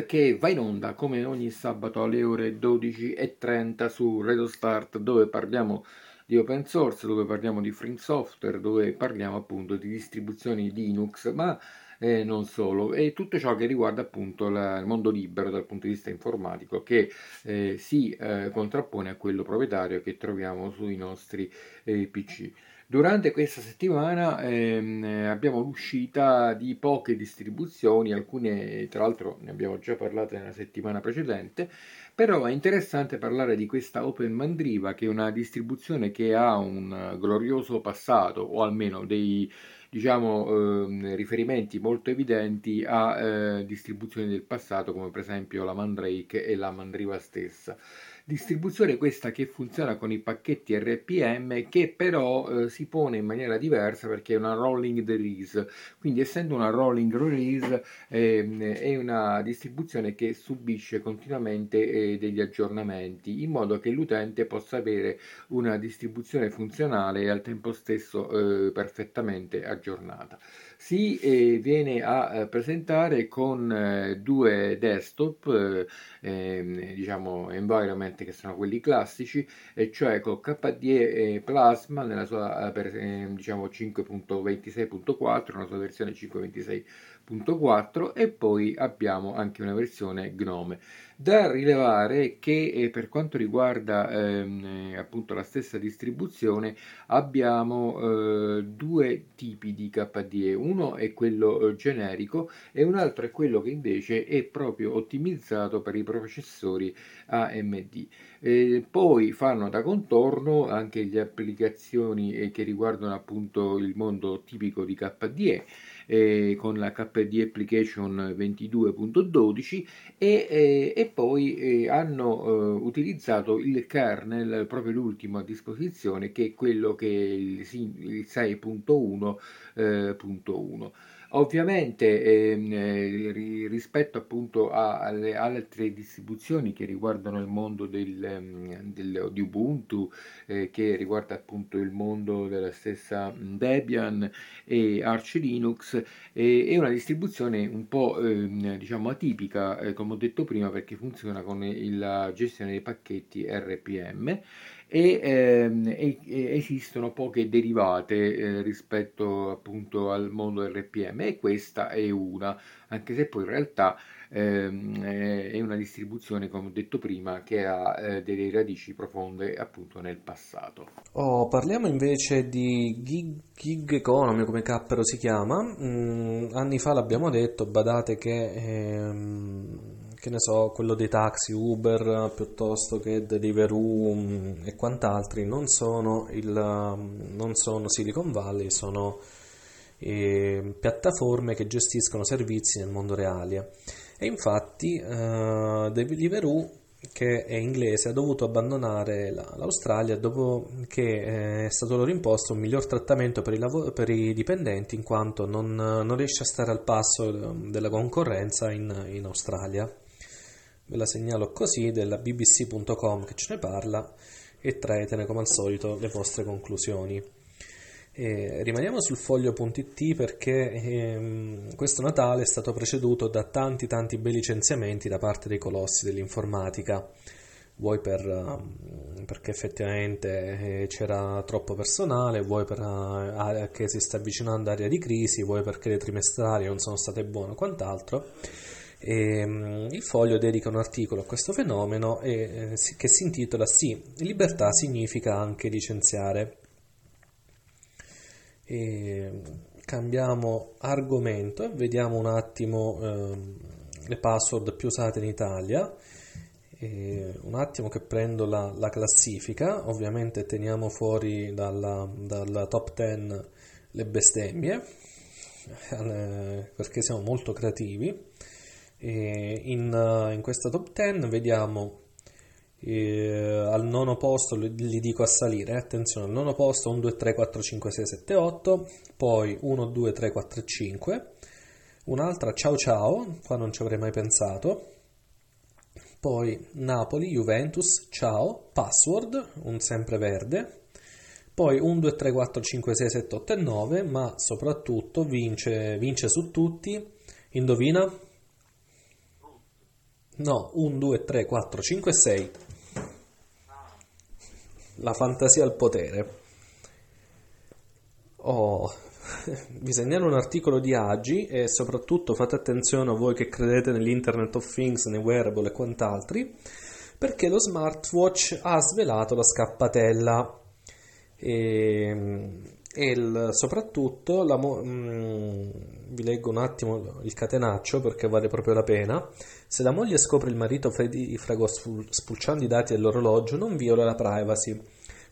che va in onda come ogni sabato alle ore 12.30 su Radio Start dove parliamo di open source, dove parliamo di free software, dove parliamo appunto di distribuzioni Linux, ma eh, non solo, e tutto ciò che riguarda appunto la, il mondo libero dal punto di vista informatico che eh, si eh, contrappone a quello proprietario che troviamo sui nostri eh, PC. Durante questa settimana ehm, abbiamo l'uscita di poche distribuzioni, alcune tra l'altro ne abbiamo già parlato nella settimana precedente, però è interessante parlare di questa Open Mandriva che è una distribuzione che ha un glorioso passato o almeno dei diciamo, eh, riferimenti molto evidenti a eh, distribuzioni del passato come per esempio la Mandrake e la Mandriva stessa. Distribuzione questa che funziona con i pacchetti RPM che però eh, si pone in maniera diversa perché è una rolling release, quindi essendo una rolling release eh, è una distribuzione che subisce continuamente eh, degli aggiornamenti in modo che l'utente possa avere una distribuzione funzionale e al tempo stesso eh, perfettamente aggiornata si eh, viene a eh, presentare con eh, due desktop, eh, ehm, diciamo environment che sono quelli classici, e cioè con KDE Plasma nella sua ehm, diciamo 5.26.4, una sua versione 5.26.4 e poi abbiamo anche una versione Gnome. Da rilevare che eh, per quanto riguarda ehm, eh, appunto la stessa distribuzione abbiamo eh, due tipi di KDE, uno è quello eh, generico e un altro è quello che invece è proprio ottimizzato per i processori AMD. Eh, poi fanno da contorno anche le applicazioni eh, che riguardano appunto il mondo tipico di KDE eh, con la KDE Application 22.12 e, eh, e poi eh, hanno eh, utilizzato il kernel, proprio l'ultimo a disposizione, che è quello che è il, il 6.1.1. Ovviamente ehm, eh, rispetto appunto a, alle altre distribuzioni che riguardano il mondo del, ehm, del, di Ubuntu, eh, che riguarda appunto il mondo della stessa Debian e Arch Linux, eh, è una distribuzione un po' ehm, diciamo atipica, eh, come ho detto prima, perché funziona con la gestione dei pacchetti RPM e, ehm, e, esistono poche derivate eh, rispetto appunto al mondo RPM e questa è una, anche se poi in realtà ehm, è una distribuzione, come ho detto prima, che ha eh, delle radici profonde appunto nel passato. Oh, parliamo invece di gig, gig economy, come cappero si chiama. Mm, anni fa l'abbiamo detto, badate che... Ehm che ne so, quello dei taxi, Uber, piuttosto che Deliveroo mm, e quant'altri, non sono, il, mm, non sono Silicon Valley, sono eh, piattaforme che gestiscono servizi nel mondo reale. E infatti eh, Deliveroo, che è inglese, ha dovuto abbandonare la, l'Australia dopo che eh, è stato loro imposto un miglior trattamento per i, lav- per i dipendenti in quanto non, non, riesce a stare al passo della concorrenza in, in Australia ve la segnalo così, della bbc.com che ce ne parla e traetene come al solito le vostre conclusioni. E rimaniamo sul foglio.it perché ehm, questo Natale è stato preceduto da tanti tanti bei licenziamenti da parte dei colossi dell'informatica, vuoi per, uh, perché effettivamente eh, c'era troppo personale, vuoi perché uh, si sta avvicinando area di crisi, vuoi perché le trimestrali non sono state buone o quant'altro. E, um, il foglio dedica un articolo a questo fenomeno e, eh, che si intitola Sì, libertà significa anche licenziare. E, cambiamo argomento e vediamo un attimo eh, le password più usate in Italia. E un attimo che prendo la, la, classifica, ovviamente teniamo fuori dalla, dalla top 10 le bestemmie, eh, perché siamo molto creativi. In, in, questa top 10 vediamo eh, al nono posto, li dico a salire, eh, attenzione, al nono posto 1, 2, 3, 4, 5, 6, 7, 8, poi 1, 2, 3, 4, 5, un'altra ciao ciao, qua non ci avrei mai pensato, poi Napoli, Juventus, ciao, password, un sempreverde, poi 1, 2, 3, 4, 5, 6, 7, 8 e 9, ma soprattutto vince, vince su tutti, indovina? No, 1, 2, 3, 4, 5, 6. La fantasia al potere. Oh, vi segnalo un articolo di Agi e soprattutto fate attenzione a voi che credete nell'Internet of Things, nei wearable e quant'altri, perché lo smartwatch ha svelato la scappatella. E, e il, soprattutto la, mh, mm, vi leggo un attimo il catenaccio perché vale proprio la pena. Se la moglie scopre il marito fragò spulciando i dati dell'orologio, non viola la privacy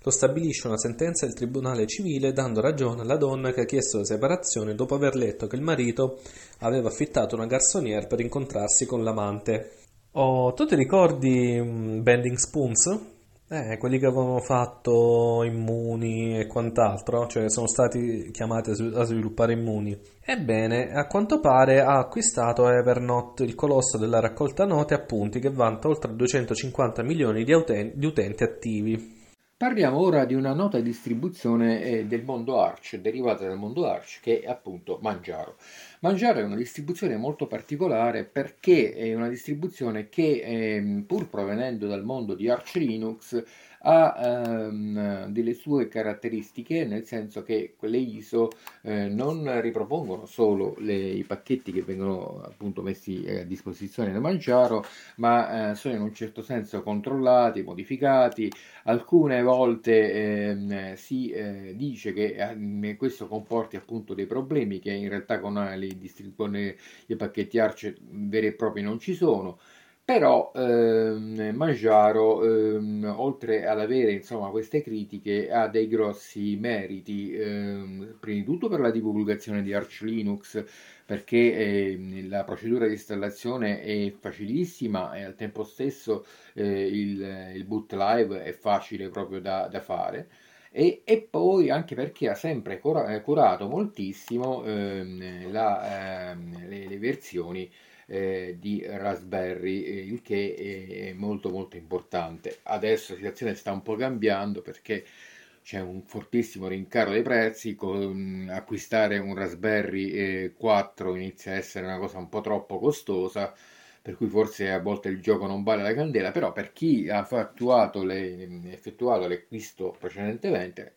lo stabilisce una sentenza del tribunale civile dando ragione alla donna che ha chiesto la separazione dopo aver letto che il marito aveva affittato una garçonnière per incontrarsi con l'amante. Oh, tu ti ricordi mm, Bending Spoons? Eh, quelli che avevano fatto Immuni e quant'altro, cioè sono stati chiamati a sviluppare Immuni. Ebbene, a quanto pare ha acquistato Evernote, il colosso della raccolta note e appunti che vanta oltre 250 milioni di, utenti attivi. Parliamo ora di una nota distribuzione eh, del mondo Arch, derivata dal mondo Arch, che è appunto Mangiaro. Mangiaro è una distribuzione molto particolare perché è una distribuzione che, eh, pur provenendo dal mondo di Arch Linux, ha ehm, delle sue caratteristiche, nel senso che quelle ISO eh, non ripropongono solo le, i pacchetti che vengono appunto messi a disposizione da Mangiaro, ma eh, sono in un certo senso controllati, modificati. Alcune volte ehm, si eh, dice che eh, questo comporti appunto dei problemi che in realtà con, le, con i pacchetti Arch veri e propri non ci sono. Però ehm, Mangiaro, ehm, oltre ad avere insomma, queste critiche, ha dei grossi meriti, ehm, prima di tutto per la divulgazione di Arch Linux, perché eh, la procedura di installazione è facilissima e al tempo stesso eh, il, il, boot live è facile proprio da, da fare. E, e, poi anche perché ha sempre curato moltissimo ehm, la, ehm, le, le versioni eh, di Raspberry, eh, il che è molto molto importante. Adesso la situazione sta un po' cambiando perché c'è un fortissimo rincaro dei prezzi, con, acquistare un Raspberry eh, 4 inizia a essere una cosa un po' troppo costosa, per cui forse a volte il gioco non vale la candela, però per chi ha le, effettuato l'acquisto precedentemente,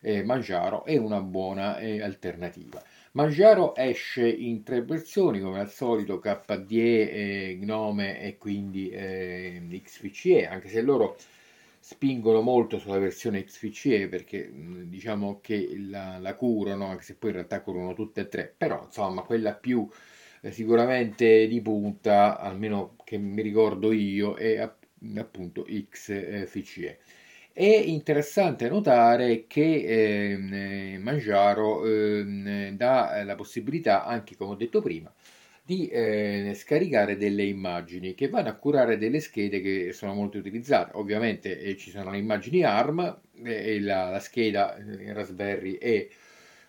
eh, Mangiaro è una buona eh, alternativa. Mangiaro esce in tre versioni, come al solito KDE, eh, Gnome e quindi eh, XFCE, anche se loro spingono molto sulla versione XFCE perché diciamo che la, la, curano, anche se poi in realtà curano tutte e tre, però insomma quella più sicuramente di punta, almeno che mi ricordo io, è appunto XFCE. È interessante notare che eh, Mangiaro eh, dà la possibilità, anche come ho detto prima, di eh, scaricare delle immagini che vanno a curare delle schede che sono molto utilizzate. Ovviamente eh, ci sono le immagini ARM e la, la scheda eh, Raspberry è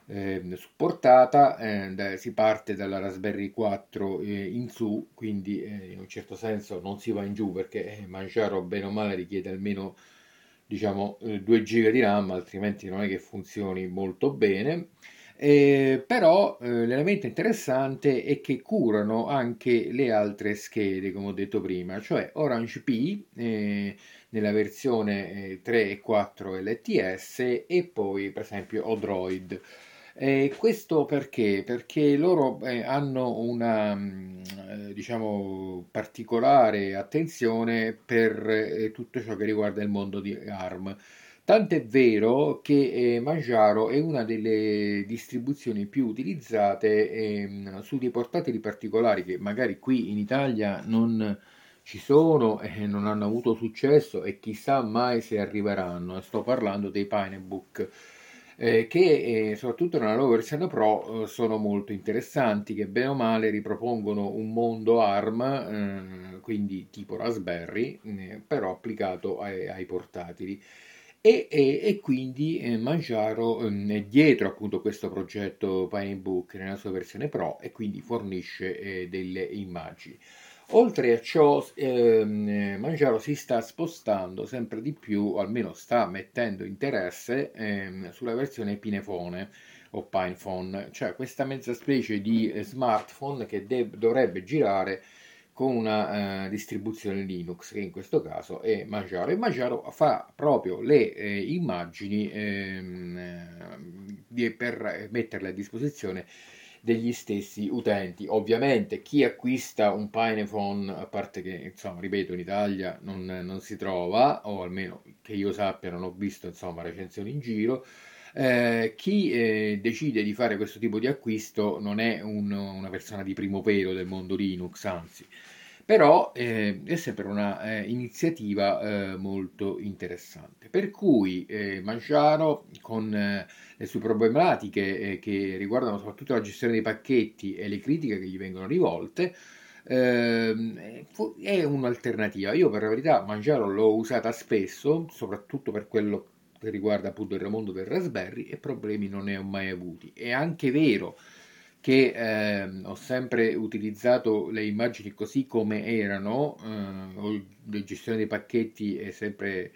ehm, supportata, eh, si parte dalla Raspberry 4 in su, quindi in un certo senso non si va in giù perché Mangiaro bene o male richiede almeno diciamo 2 eh, giga di RAM, altrimenti non è che funzioni molto bene. Eh, però eh, l'elemento interessante è che curano anche le altre schede, come ho detto prima, cioè Orange P eh, nella versione 3 eh, e 4 LTS e poi per esempio Odroid. Eh, questo perché? Perché loro eh, hanno una mm, eh, diciamo, particolare attenzione per eh, tutto ciò che riguarda il mondo di ARM. Tant'è vero che eh, Mangiaro è una delle distribuzioni più utilizzate ehm, su dei portatili particolari che magari qui in Italia non ci sono e non hanno avuto successo e chissà mai se arriveranno. Sto parlando dei Pinebook eh, che eh, soprattutto nella loro versione Pro eh, sono molto interessanti, che bene o male ripropongono un mondo ARM, eh, quindi tipo Raspberry, eh, però applicato ai, ai portatili. E, e, e, quindi eh, Mangiaro eh, è dietro appunto questo progetto Pinebook nella sua versione Pro e quindi fornisce delle immagini. Oltre a ciò, ehm, Mangiaro si sta spostando sempre di più, o almeno sta mettendo interesse ehm, sulla versione Pinefone o Pinephone, cioè questa mezza specie di smartphone che de- dovrebbe girare con una uh, distribuzione Linux che in questo caso è Manjaro. E Manjaro fa proprio le eh, immagini ehm, di, per metterle a disposizione degli stessi utenti. Ovviamente chi acquista un Pinephone, a parte che, insomma, ripeto, in Italia non, non si trova, o almeno che io sappia non ho visto, insomma, recensioni in giro, eh, chi eh, decide di fare questo tipo di acquisto non è un, una persona di primo pelo del mondo Linux, anzi, però eh, è sempre una eh, eh, molto interessante. Per cui eh, Mangiaro con eh, le sue problematiche eh, che riguardano soprattutto la gestione dei pacchetti e le critiche che gli vengono rivolte, ehm, è un'alternativa. Io per la verità Mangiaro l'ho usata spesso, soprattutto per quello che riguarda appunto il mondo del Raspberry e problemi non ne ho mai avuti. È anche vero che eh, ho sempre utilizzato le immagini così come erano, eh, la gestione dei pacchetti è sempre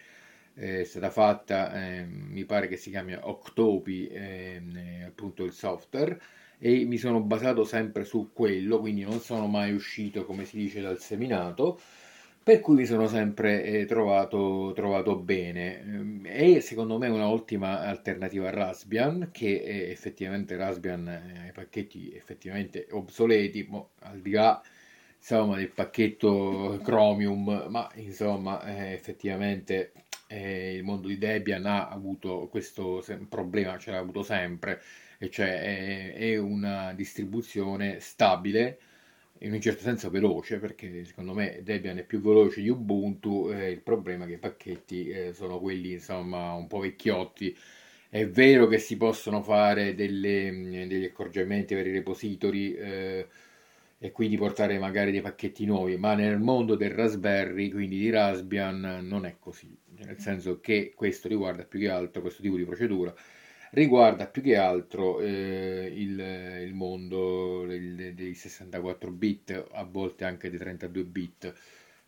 eh, stata fatta, ehm, mi pare che si chiami Octopi, ehm, eh, appunto il software, e mi sono basato sempre su quello, quindi non sono mai uscito, come si dice, dal seminato per cui mi sono sempre eh, trovato, trovato, bene. È secondo me un'ottima alternativa a Raspbian, che è effettivamente Raspbian ha i pacchetti effettivamente obsoleti, mo, al di là insomma, del pacchetto Chromium, ma insomma eh, effettivamente eh, il mondo di Debian ha avuto questo problema, ce l'ha avuto sempre, e cioè è, è una distribuzione stabile in un certo senso veloce, perché secondo me Debian è più veloce di Ubuntu, eh, il problema è che i pacchetti eh, sono quelli insomma un po' vecchiotti. È vero che si possono fare delle, mm, degli accorgimenti per i repository eh, e quindi portare magari dei pacchetti nuovi, ma nel mondo del Raspberry, quindi di Raspbian, non è così, nel senso che questo riguarda più che altro questo tipo di procedura riguarda più che altro eh, il, il, mondo dei, dei 64 bit, a volte anche dei 32 bit.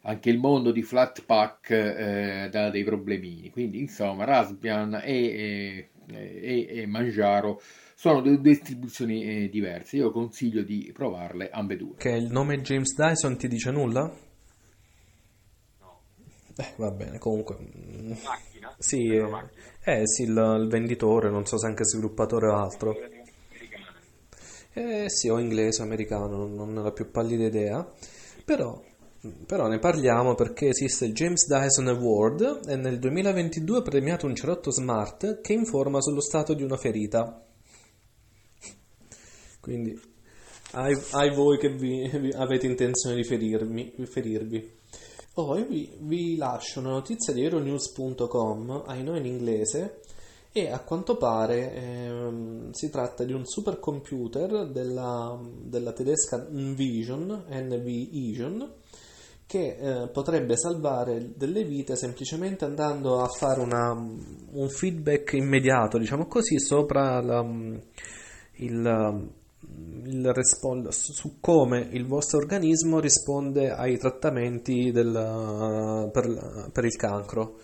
Anche il mondo di Flatpak eh, dà dei problemini, quindi insomma Raspbian e, e, e Manjaro sono due distribuzioni eh, diverse. Io consiglio di provarle ambedue. Che il nome James Dyson ti dice nulla? No. Eh, va bene, comunque. Macchina? Sì, eh, eh sì, il, il venditore, non so se anche sviluppatore o altro. Eh sì, o inglese o americano, non ho la più pallida idea. Però, però ne parliamo perché esiste il James Dyson Award e nel 2022 ha premiato un cerotto smart che informa sullo stato di una ferita. Quindi, ai, ai voi che vi, vi avete intenzione di ferirmi, ferirvi. Poi vi, vi lascio una notizia di Euronews.com, ai noi in inglese, e a quanto pare ehm, si tratta di un supercomputer della, della tedesca Nvision, NVision, che eh, potrebbe salvare delle vite semplicemente andando a fare una, un feedback immediato, diciamo così, sopra la, il il respond- su come il vostro organismo risponde ai trattamenti del, per, per, il cancro.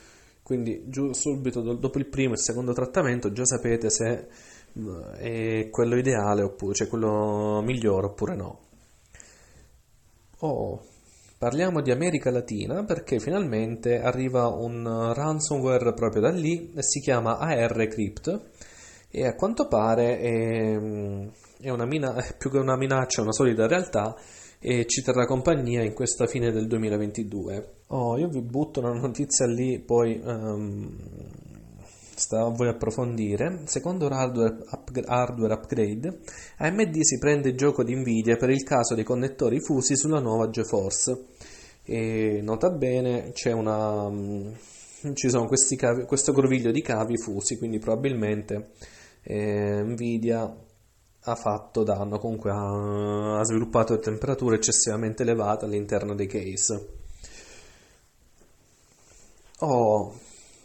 Quindi giù subito dopo il primo e il secondo trattamento già sapete se eh, è quello ideale oppure cioè quello migliore oppure no. Oh, parliamo di America Latina perché finalmente arriva un ransomware proprio da lì e si chiama AR Crypt e a quanto pare è, è, una mina- più che una minaccia, una solida realtà e ci terrà compagnia in questa fine del 2022. Oh, io vi butto una notizia lì, poi um, sta a voi approfondire. Secondo l'hardware up- hardware upgrade, AMD si prende gioco di Nvidia per il caso dei connettori fusi sulla nuova GeForce. E nota bene, c'è una, um, ci sono questi cavi, questo groviglio di cavi fusi, quindi probabilmente eh, Nvidia ha fatto danno, comunque ha, ha sviluppato temperature eccessivamente elevate all'interno dei case. Oh,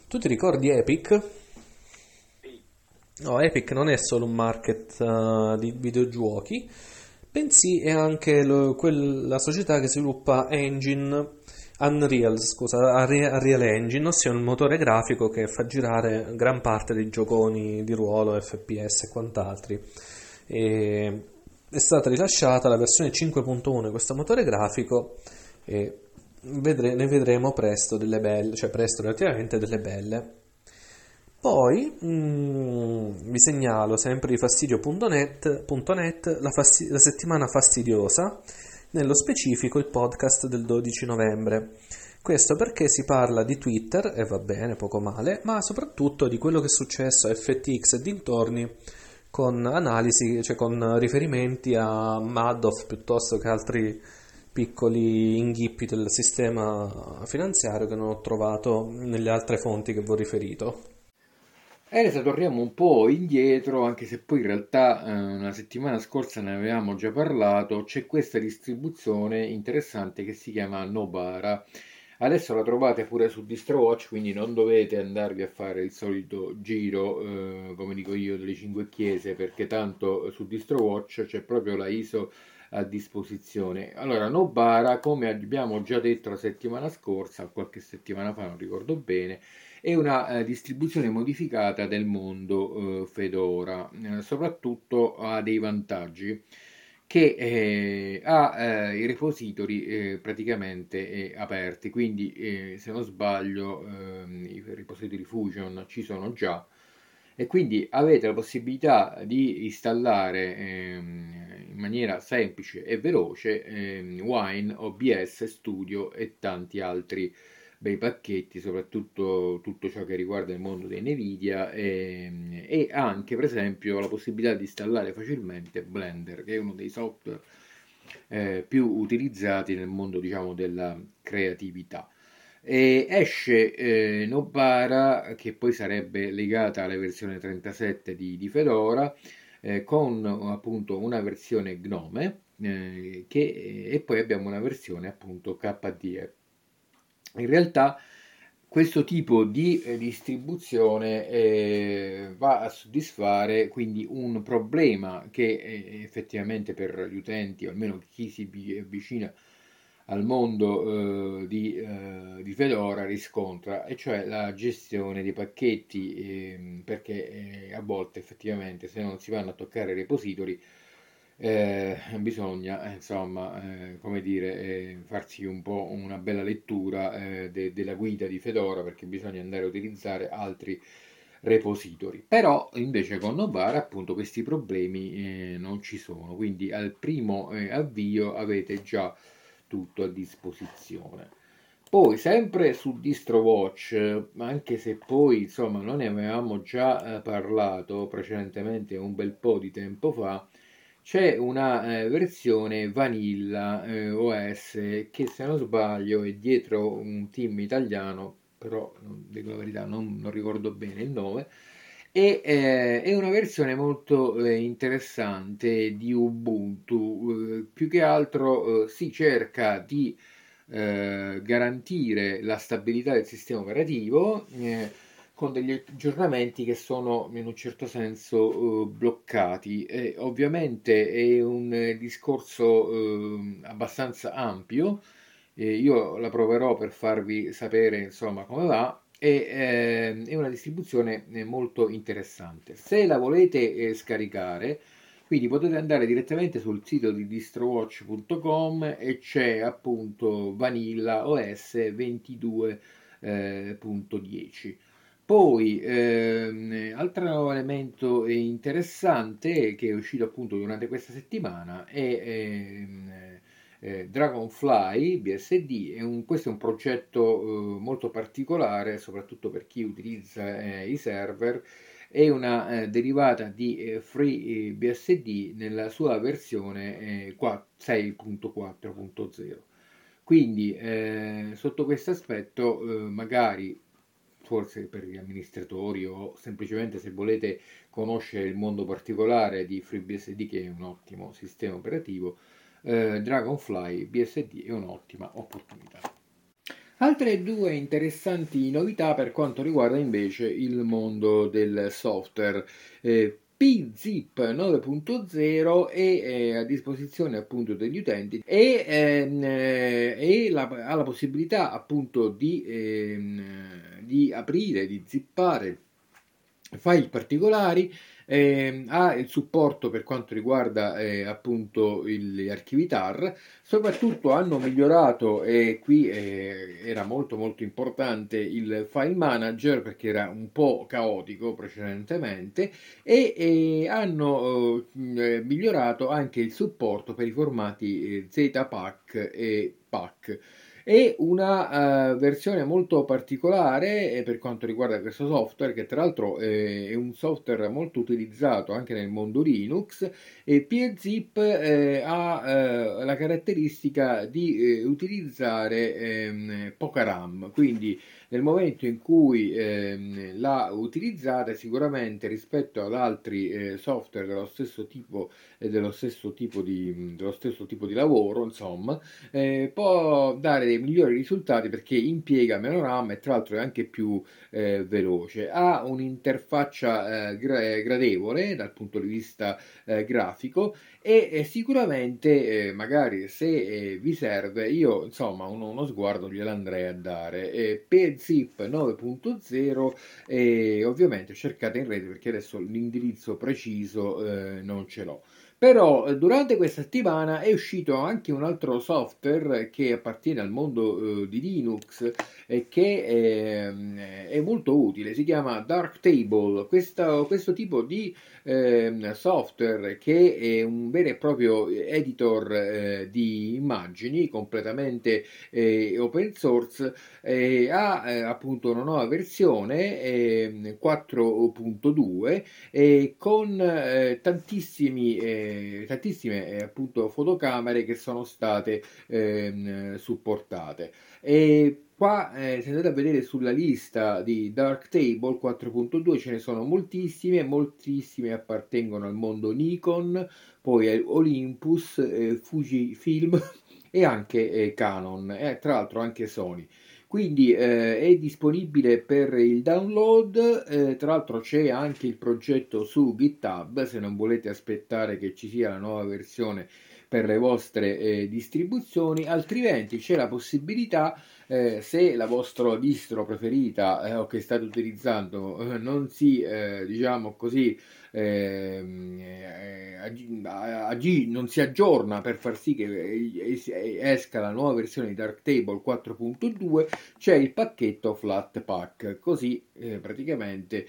tu ti ricordi Epic? No, Epic non è solo un market uh, di videogiochi, bensì è anche lo, quel, la società che sviluppa engine Unreal, scusa, Unreal Engine, ossia un motore grafico che fa girare gran parte dei gioconi di ruolo, FPS e quant'altri. E è stata rilasciata la versione 5.1 di questo motore grafico e vedre- ne vedremo presto delle belle, cioè presto relativamente delle belle. Poi mm, vi segnalo sempre di fastidio.net, .net, la, fasti- la settimana fastidiosa, nello specifico il podcast del 12 novembre. Questo perché si parla di Twitter, e va bene, poco male, ma soprattutto di quello che è successo a FTX e dintorni con analisi, cioè con riferimenti a Madoff piuttosto che altri piccoli inghippi del sistema finanziario che non ho trovato nelle altre fonti che vi ho riferito. Elisa, torniamo un po' indietro, anche se poi in realtà eh, una settimana scorsa ne avevamo già parlato, c'è questa distribuzione interessante che si chiama Nobara. Adesso la trovate pure su DistroWatch, quindi non dovete andarvi a fare il solito giro, eh, come dico io, delle cinque chiese, perché tanto su DistroWatch c'è proprio la ISO a disposizione. Allora, Nobara, come abbiamo già detto la settimana scorsa, qualche settimana fa, non ricordo bene, è una eh, distribuzione modificata del mondo eh, Fedora, eh, soprattutto ha dei vantaggi che eh, ha eh, i repository eh, praticamente aperti, quindi se non sbaglio ehm, i repository Fusion ci sono già. E quindi avete la possibilità di installare ehm, in maniera semplice e veloce ehm, Wine, OBS, Studio e tanti altri bei pacchetti, soprattutto tutto ciò che riguarda il mondo dei Nvidia e, ehm, e anche per esempio la possibilità di installare facilmente Blender, che è uno dei software eh, più utilizzati nel mondo diciamo della creatività. E esce eh, Nobara, che poi sarebbe legata alla versione 37 di, di Fedora, eh, con appunto una versione Gnome, eh, che, e poi abbiamo una versione appunto KDE. In realtà questo tipo di eh, distribuzione eh, va a soddisfare quindi un problema che eh, effettivamente per gli utenti, o almeno chi si avvicina al mondo eh, di, eh, di, Fedora riscontra, e cioè la gestione dei pacchetti, ehm, perché eh, a volte effettivamente se non si vanno a toccare i repository eh, bisogna eh, insomma eh, come dire eh, farsi un po' una bella lettura eh, de- della guida di Fedora perché bisogna andare a utilizzare altri repository però invece con Novara appunto questi problemi eh, non ci sono. Quindi al primo avvio avete già tutto a disposizione. Poi sempre su DistroWatch anche se poi insomma non ne avevamo già parlato precedentemente un bel po' di tempo fa c'è una eh, versione Vanilla eh, OS che se non sbaglio è dietro un team italiano, però dico la verità non, non ricordo bene il nome, e eh, è una versione molto eh, interessante di Ubuntu, eh, più che altro eh, si cerca di garantire la stabilità del sistema operativo con degli aggiornamenti che sono in un certo senso uh, bloccati. E ovviamente è un eh, discorso uh, abbastanza ampio, eh, io la proverò per farvi sapere insomma come va. E, eh, è una distribuzione eh, molto interessante. Se la volete eh, scaricare, quindi potete andare direttamente sul sito di distrowatch.com e c'è appunto Vanilla OS 22.10. Poi, ehm, altro elemento interessante che è uscito appunto durante questa settimana è ehm, eh, Dragonfly BSD, è un, questo è un progetto eh, molto particolare, soprattutto per chi utilizza eh, i server, è una eh, derivata di eh, FreeBSD nella sua versione 6.4.0. Quindi eh, sotto questo aspetto magari forse per gli amministratori o semplicemente se volete conoscere il mondo particolare di FreeBSD che è un ottimo sistema operativo, eh, Dragonfly BSD è un'ottima opportunità. Altre due interessanti novità per quanto riguarda invece il mondo del software. Eh, PZIP 9.0 è eh, a disposizione appunto degli utenti e, ehm, eh, e la, ha la possibilità appunto di, ehm, di aprire, di zippare file particolari eh, ha il supporto per quanto riguarda eh, appunto gli archivi TAR, soprattutto hanno migliorato e qui eh, era molto molto importante il file manager perché era un po' caotico precedentemente e hanno eh, migliorato anche il supporto per i formati eh, ZPAC e PAC e una uh, versione molto particolare eh, per quanto riguarda questo software che tra l'altro eh, è un software molto utilizzato anche nel mondo Linux e PeerZip eh, ha eh, la caratteristica di eh, utilizzare ehm, poca RAM. Quindi nel momento in cui ehm, la utilizzate sicuramente rispetto ad altri software dello stesso tipo e dello stesso tipo di, stesso tipo di lavoro insomma eh, può dare dei migliori risultati perché impiega meno RAM e tra l'altro è anche più eh, veloce ha un'interfaccia eh, gra- gradevole dal punto di vista eh, grafico e eh, sicuramente magari se vi serve io insomma uno, uno sguardo gliel'andrei a dare per zip 9.0 e ovviamente cercate in rete perché adesso l'indirizzo preciso eh, non ce l'ho. Però eh, durante questa settimana è uscito anche un altro software che appartiene al mondo eh, di Linux e che è, eh, è, molto utile, si chiama Darktable. Questo, questo tipo di eh, software che è un vero e proprio editor eh, di immagini completamente eh, open source ha appunto una nuova versione 4.2 ehm, con tantissimi tantissime eh, appunto fotocamere che sono state ehm, supportate. E qua eh, se andate a vedere sulla lista di Darktable 4.2 ce ne sono moltissime, moltissime appartengono al mondo Nikon, poi Olympus, eh, Fujifilm e anche eh, Canon, e tra l'altro anche Sony. Quindi eh, è disponibile per il download, eh, tra l'altro c'è anche il progetto su GitHub, se non volete aspettare che ci sia la nuova versione per le vostre eh, distribuzioni, altrimenti c'è la possibilità, eh, se la vostra distro preferita eh, o che state utilizzando eh, non si, eh, diciamo così, eh, ag- non si aggiorna per far sì che esca la nuova versione di Darktable 4.2, c'è il pacchetto Flatpak, così praticamente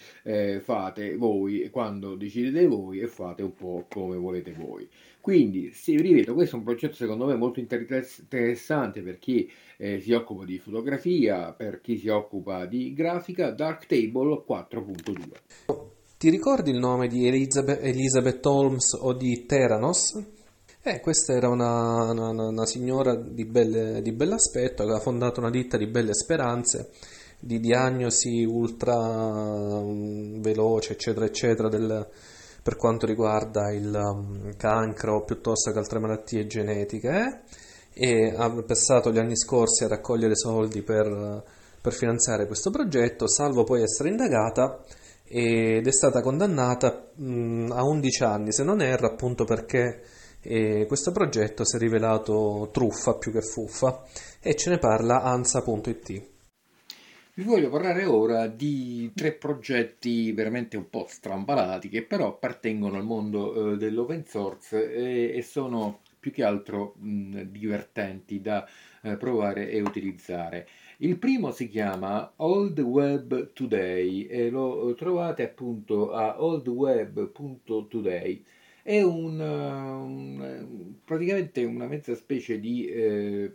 fate voi quando decidete voi e fate un po' come volete voi. Quindi, sì, ripeto, questo è un progetto secondo me molto interessante per chi eh, si occupa di fotografia, per chi si occupa di grafica, Darktable 4.2. Ti ricordi il nome di Elizabeth, Elizabeth Holmes o di Theranos? Eh, questa era una, una, una signora di, belle, di bell'aspetto, aveva fondato una ditta di belle speranze, di diagnosi ultra um, veloce, eccetera, eccetera, del, per quanto riguarda il um, cancro piuttosto che altre malattie genetiche eh? e ha passato gli anni scorsi a raccogliere soldi per, per finanziare questo progetto, salvo poi essere indagata ed è stata condannata mh, mm, a 11 anni, se non erro, appunto perché eh, questo progetto si è rivelato truffa più che fuffa e ce ne parla ansa.it. Vi voglio parlare ora di tre progetti veramente un po' strambalati che però appartengono al mondo eh, dell'open source e, e, sono più che altro mh, divertenti da eh, provare e utilizzare. Il primo si chiama Old Web Today e lo trovate appunto a oldweb.today. È un, praticamente una mezza specie di eh,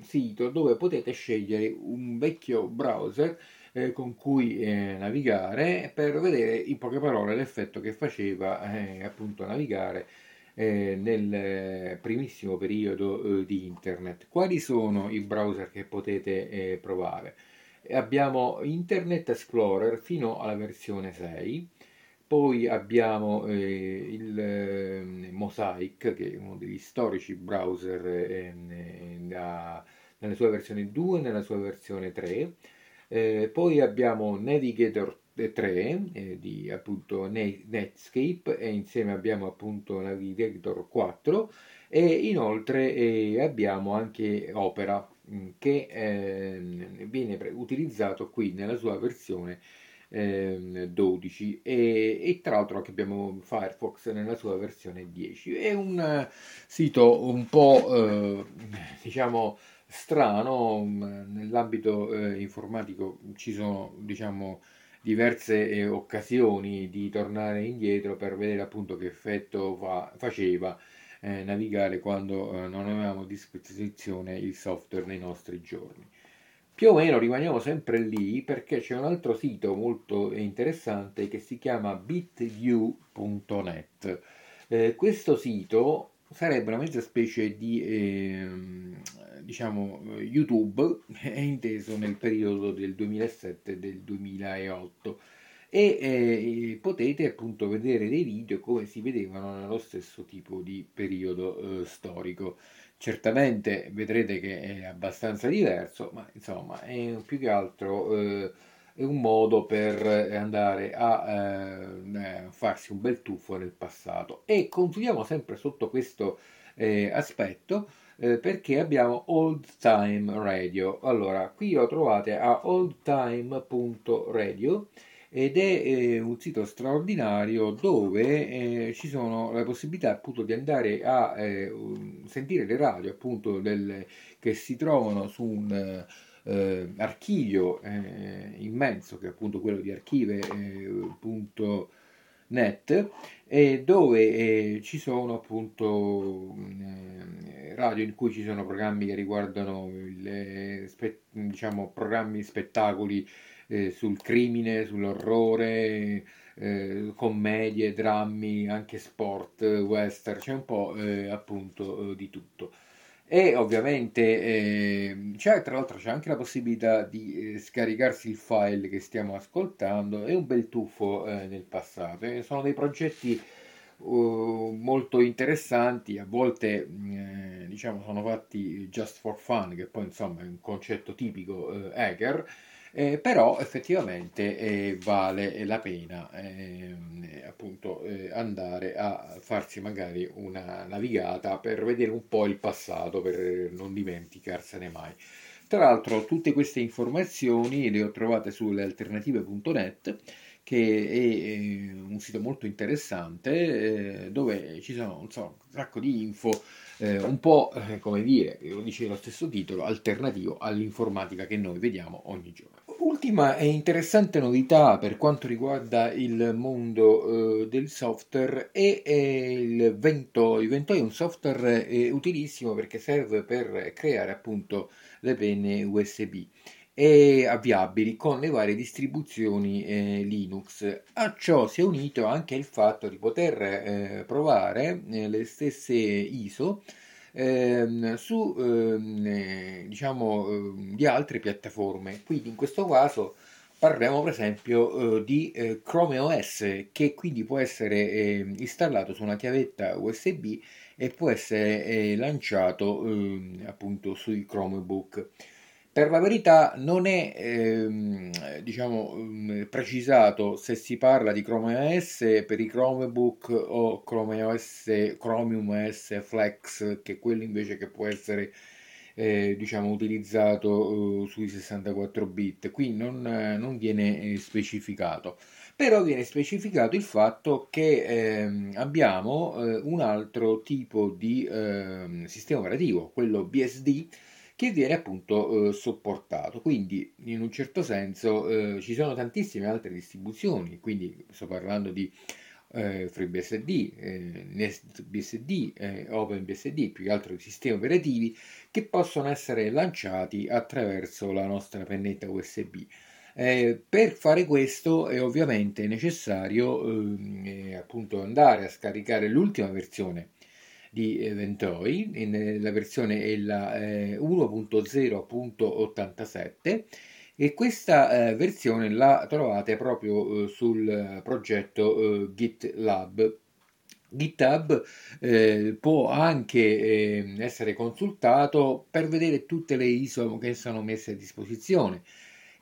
sito dove potete scegliere un vecchio browser eh, con cui eh, navigare per vedere in poche parole l'effetto che faceva eh, appunto navigare eh, nel primissimo periodo eh, di internet. Quali sono i browser che potete eh, provare? Abbiamo Internet Explorer fino alla versione 6 poi abbiamo eh, il eh, Mosaic, che è uno degli storici browser eh, da, nella sua versione 2 e nella sua versione 3. Eh, poi abbiamo Navigator 3 eh, di appunto Netscape e insieme abbiamo appunto Navigator 4 e inoltre eh, abbiamo anche Opera mm, che viene utilizzato qui nella sua versione 12 e, e, tra l'altro anche abbiamo Firefox nella sua versione 10. È un sito un po' eh, diciamo strano, nell'ambito eh, informatico ci sono diciamo diverse eh, occasioni di tornare indietro per vedere appunto che effetto fa, faceva eh, navigare quando eh, non avevamo a disposizione il software nei nostri giorni. Più o meno rimaniamo sempre lì perché c'è un altro sito molto interessante che si chiama bitview.net. Eh, questo sito sarebbe una mezza specie di eh, diciamo YouTube è inteso nel periodo del 2007 e del 2008 e eh, potete appunto vedere dei video come si vedevano nello stesso tipo di periodo eh, storico. Certamente vedrete che è abbastanza diverso, ma insomma è più che altro eh, un modo per andare a eh, farsi un bel tuffo nel passato. E continuiamo sempre sotto questo eh, aspetto eh, perché abbiamo Old Time Radio. Allora, qui lo trovate a oldtime.radio ed è eh, un sito straordinario dove eh, ci sono la possibilità appunto di andare a eh, sentire le radio appunto del, che si trovano su un eh, archivio eh, immenso che è appunto quello di archive.net eh, dove ci sono appunto radio in cui ci sono programmi che riguardano le, spe, diciamo programmi spettacoli eh, sul crimine, sull'orrore, eh, commedie, drammi, anche sport, western, c'è un po' eh, appunto eh, di tutto. E ovviamente ehm, c'è tra l'altro c'è anche la possibilità di eh, scaricarsi il file che stiamo ascoltando, è un bel tuffo eh, nel passato. sono dei progetti Uh, molto interessanti, a volte eh, diciamo sono fatti just for fun, che poi insomma è un concetto tipico eh, hacker, eh, però effettivamente eh, vale la pena ehm, appunto eh, andare a farsi magari una navigata per vedere un po' il passato, per non dimenticarsene mai. Tra l'altro tutte queste informazioni le ho trovate sulle alternative.net che è eh, un sito molto interessante eh, dove ci sono so, un sacco di info, eh, un po' come dire, lo dice lo stesso titolo, alternativo all'informatica che noi vediamo ogni giorno. Ultima e interessante novità per quanto riguarda il mondo del software è, il Ventoi. Ventoi è un software utilissimo perché serve per creare appunto le penne USB e avviabili con le varie distribuzioni eh, Linux. A ciò si è unito anche il fatto di poter eh, provare eh, le stesse ISO ehm, su ehm, eh, diciamo ehm, di altre piattaforme. Quindi in questo caso parliamo per esempio eh, di eh, Chrome OS che quindi può essere installato su una chiavetta USB e può essere lanciato appunto sui Chromebook. Per la verità non è ehm, diciamo, mm, precisato se si parla di Chrome OS per i Chromebook o Chrome OS, Chromium OS Flex, che è quello invece che può essere eh, diciamo, utilizzato eh, sui 64 bit. Qui non, non viene eh, specificato, però viene specificato il fatto che ehm, abbiamo eh, un altro tipo di ehm, sistema operativo, quello BSD che viene appunto eh, sopportato. Quindi in un certo senso eh, ci sono tantissime altre distribuzioni, quindi sto parlando di eh, FreeBSD, eh, NestBSD, eh, OpenBSD, più che altro sistemi operativi che possono essere lanciati attraverso la nostra pennetta USB. Eh, per fare questo è ovviamente necessario ehm, eh, appunto andare a scaricare l'ultima versione di Ventoi, la versione è la eh, 1.0.87 e questa eh, versione la trovate proprio eh, sul progetto eh, GitLab. GitHub eh, può anche eh, essere consultato per vedere tutte le ISO che sono messe a disposizione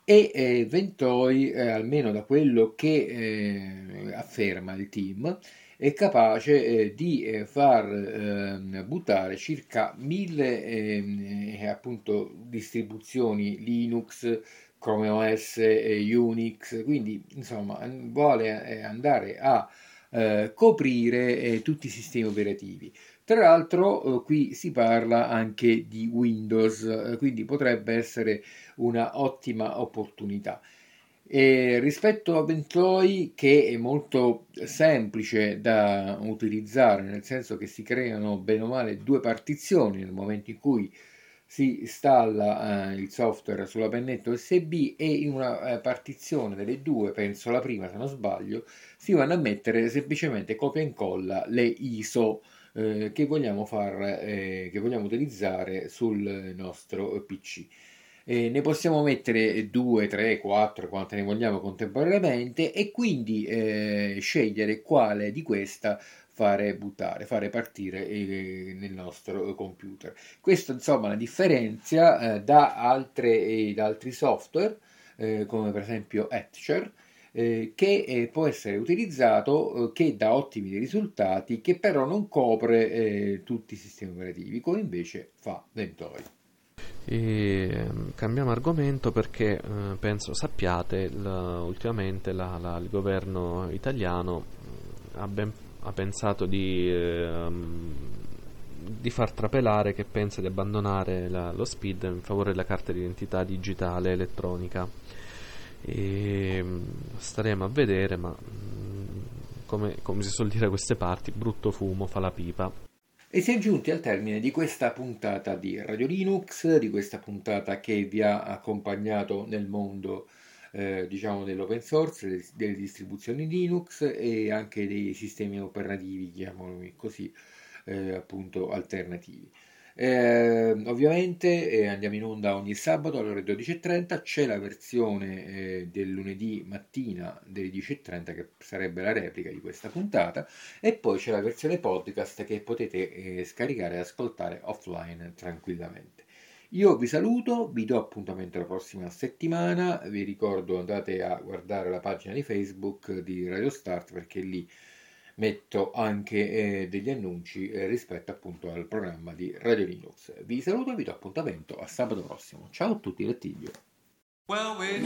e eh, Ventoi, almeno da quello che afferma il team, è capace eh, di eh, far eh, buttare circa mille ehm, appunto distribuzioni Linux, Chrome OS, Unix, quindi insomma vuole eh, andare a eh, coprire eh, tutti i sistemi operativi. Tra l'altro qui si parla anche di Windows, quindi potrebbe essere una ottima opportunità. E rispetto a Bentley, che è molto semplice da utilizzare, nel senso che si creano bene o male due partizioni nel momento in cui si installa eh, il software sulla pennetta USB e in una eh, partizione delle due, penso la prima se non sbaglio, si vanno a mettere semplicemente copia e incolla le ISO eh, che, vogliamo far, eh, che vogliamo utilizzare sul nostro PC. Eh, ne possiamo mettere 2, 3, 4, quante ne vogliamo contemporaneamente e quindi eh, scegliere quale di questa fare buttare, fare partire eh, nel nostro computer. Questo insomma la differenzia eh, da, altre, da altri software eh, come per esempio Etcher eh, che eh, può essere utilizzato, eh, che dà ottimi risultati, che però non copre tutti i sistemi operativi, come invece fa Ventoy. E, ehm, cambiamo argomento perché eh, penso sappiate l- ultimamente la, la, il governo italiano ha, ben, ha pensato di, eh, di, far trapelare che pensa di abbandonare la, lo SPID in favore della carta d'identità digitale elettronica. E ehm, staremo a vedere ma come, come si suol dire a queste parti brutto fumo fa la pipa e si è giunti al termine di questa puntata di Radio Linux, di questa puntata che vi ha accompagnato nel mondo eh, diciamo dell'open source, delle, distribuzioni Linux e anche dei sistemi operativi, chiamiamoli così, eh, appunto alternativi. Eh, ovviamente eh, andiamo in onda ogni sabato alle ore 12.30, c'è la versione eh, del lunedì mattina delle 10.30 che sarebbe la replica di questa puntata. E poi c'è la versione podcast che potete eh, scaricare e ascoltare offline tranquillamente. Io vi saluto, vi do appuntamento la prossima settimana, vi ricordo andate a guardare la pagina di Facebook di Radio Start perché lì metto anche eh, degli annunci eh, rispetto appunto al programma di Radio Linux. Vi saluto e vi do appuntamento a sabato prossimo. Ciao a tutti, Rettiglio. Well, we